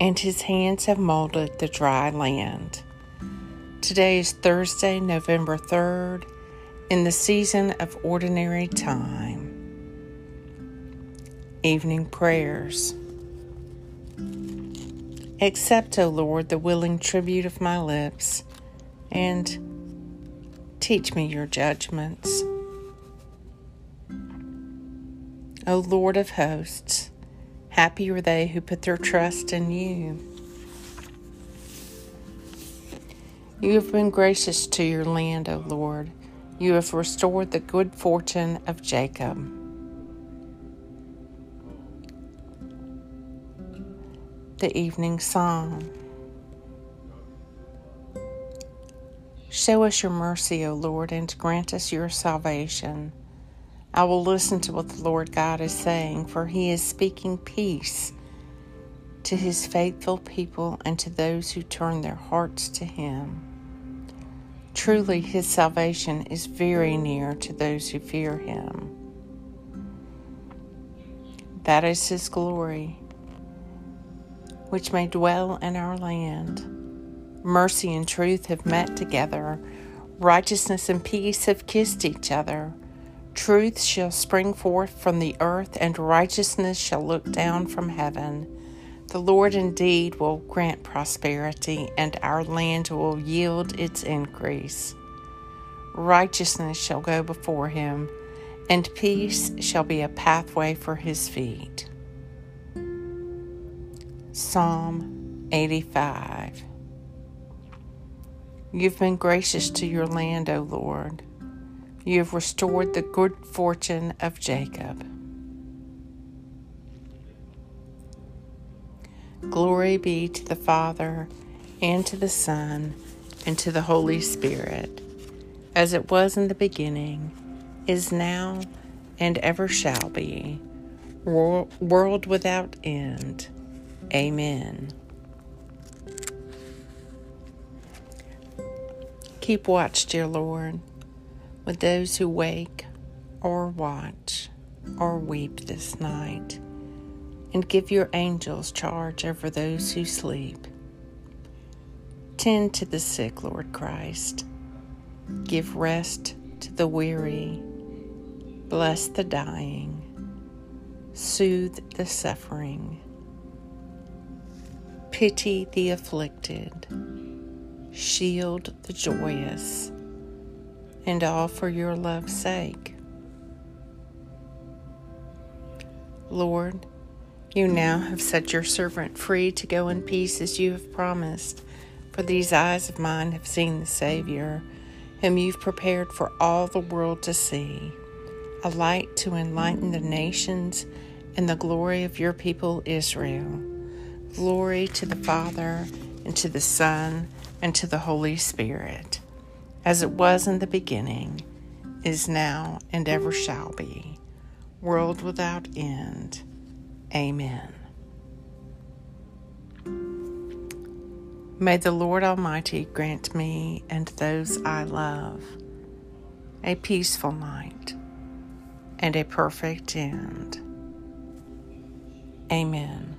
and his hands have molded the dry land. Today is Thursday, November 3rd, in the season of ordinary time. Evening prayers. Accept, O Lord, the willing tribute of my lips, and teach me your judgments. O Lord of hosts, Happy are they who put their trust in you. You have been gracious to your land, O Lord. You have restored the good fortune of Jacob. The Evening Psalm. Show us your mercy, O Lord, and grant us your salvation. I will listen to what the Lord God is saying, for he is speaking peace to his faithful people and to those who turn their hearts to him. Truly, his salvation is very near to those who fear him. That is his glory, which may dwell in our land. Mercy and truth have met together, righteousness and peace have kissed each other. Truth shall spring forth from the earth, and righteousness shall look down from heaven. The Lord indeed will grant prosperity, and our land will yield its increase. Righteousness shall go before him, and peace shall be a pathway for his feet. Psalm 85 You've been gracious to your land, O Lord. You have restored the good fortune of Jacob. Glory be to the Father, and to the Son, and to the Holy Spirit, as it was in the beginning, is now, and ever shall be, world without end. Amen. Keep watch, dear Lord with those who wake or watch or weep this night, and give your angels charge over those who sleep. Tend to the sick, Lord Christ. Give rest to the weary. Bless the dying. Soothe the suffering. Pity the afflicted. Shield the joyous and all for your love's sake. Lord, you now have set your servant free to go in peace as you have promised, for these eyes of mine have seen the Savior, whom you've prepared for all the world to see, a light to enlighten the nations and the glory of your people Israel. Glory to the Father, and to the Son, and to the Holy Spirit as it was in the beginning, is now, and ever shall be, world without end. Amen. May the Lord Almighty grant me and those I love a peaceful night and a perfect end. Amen.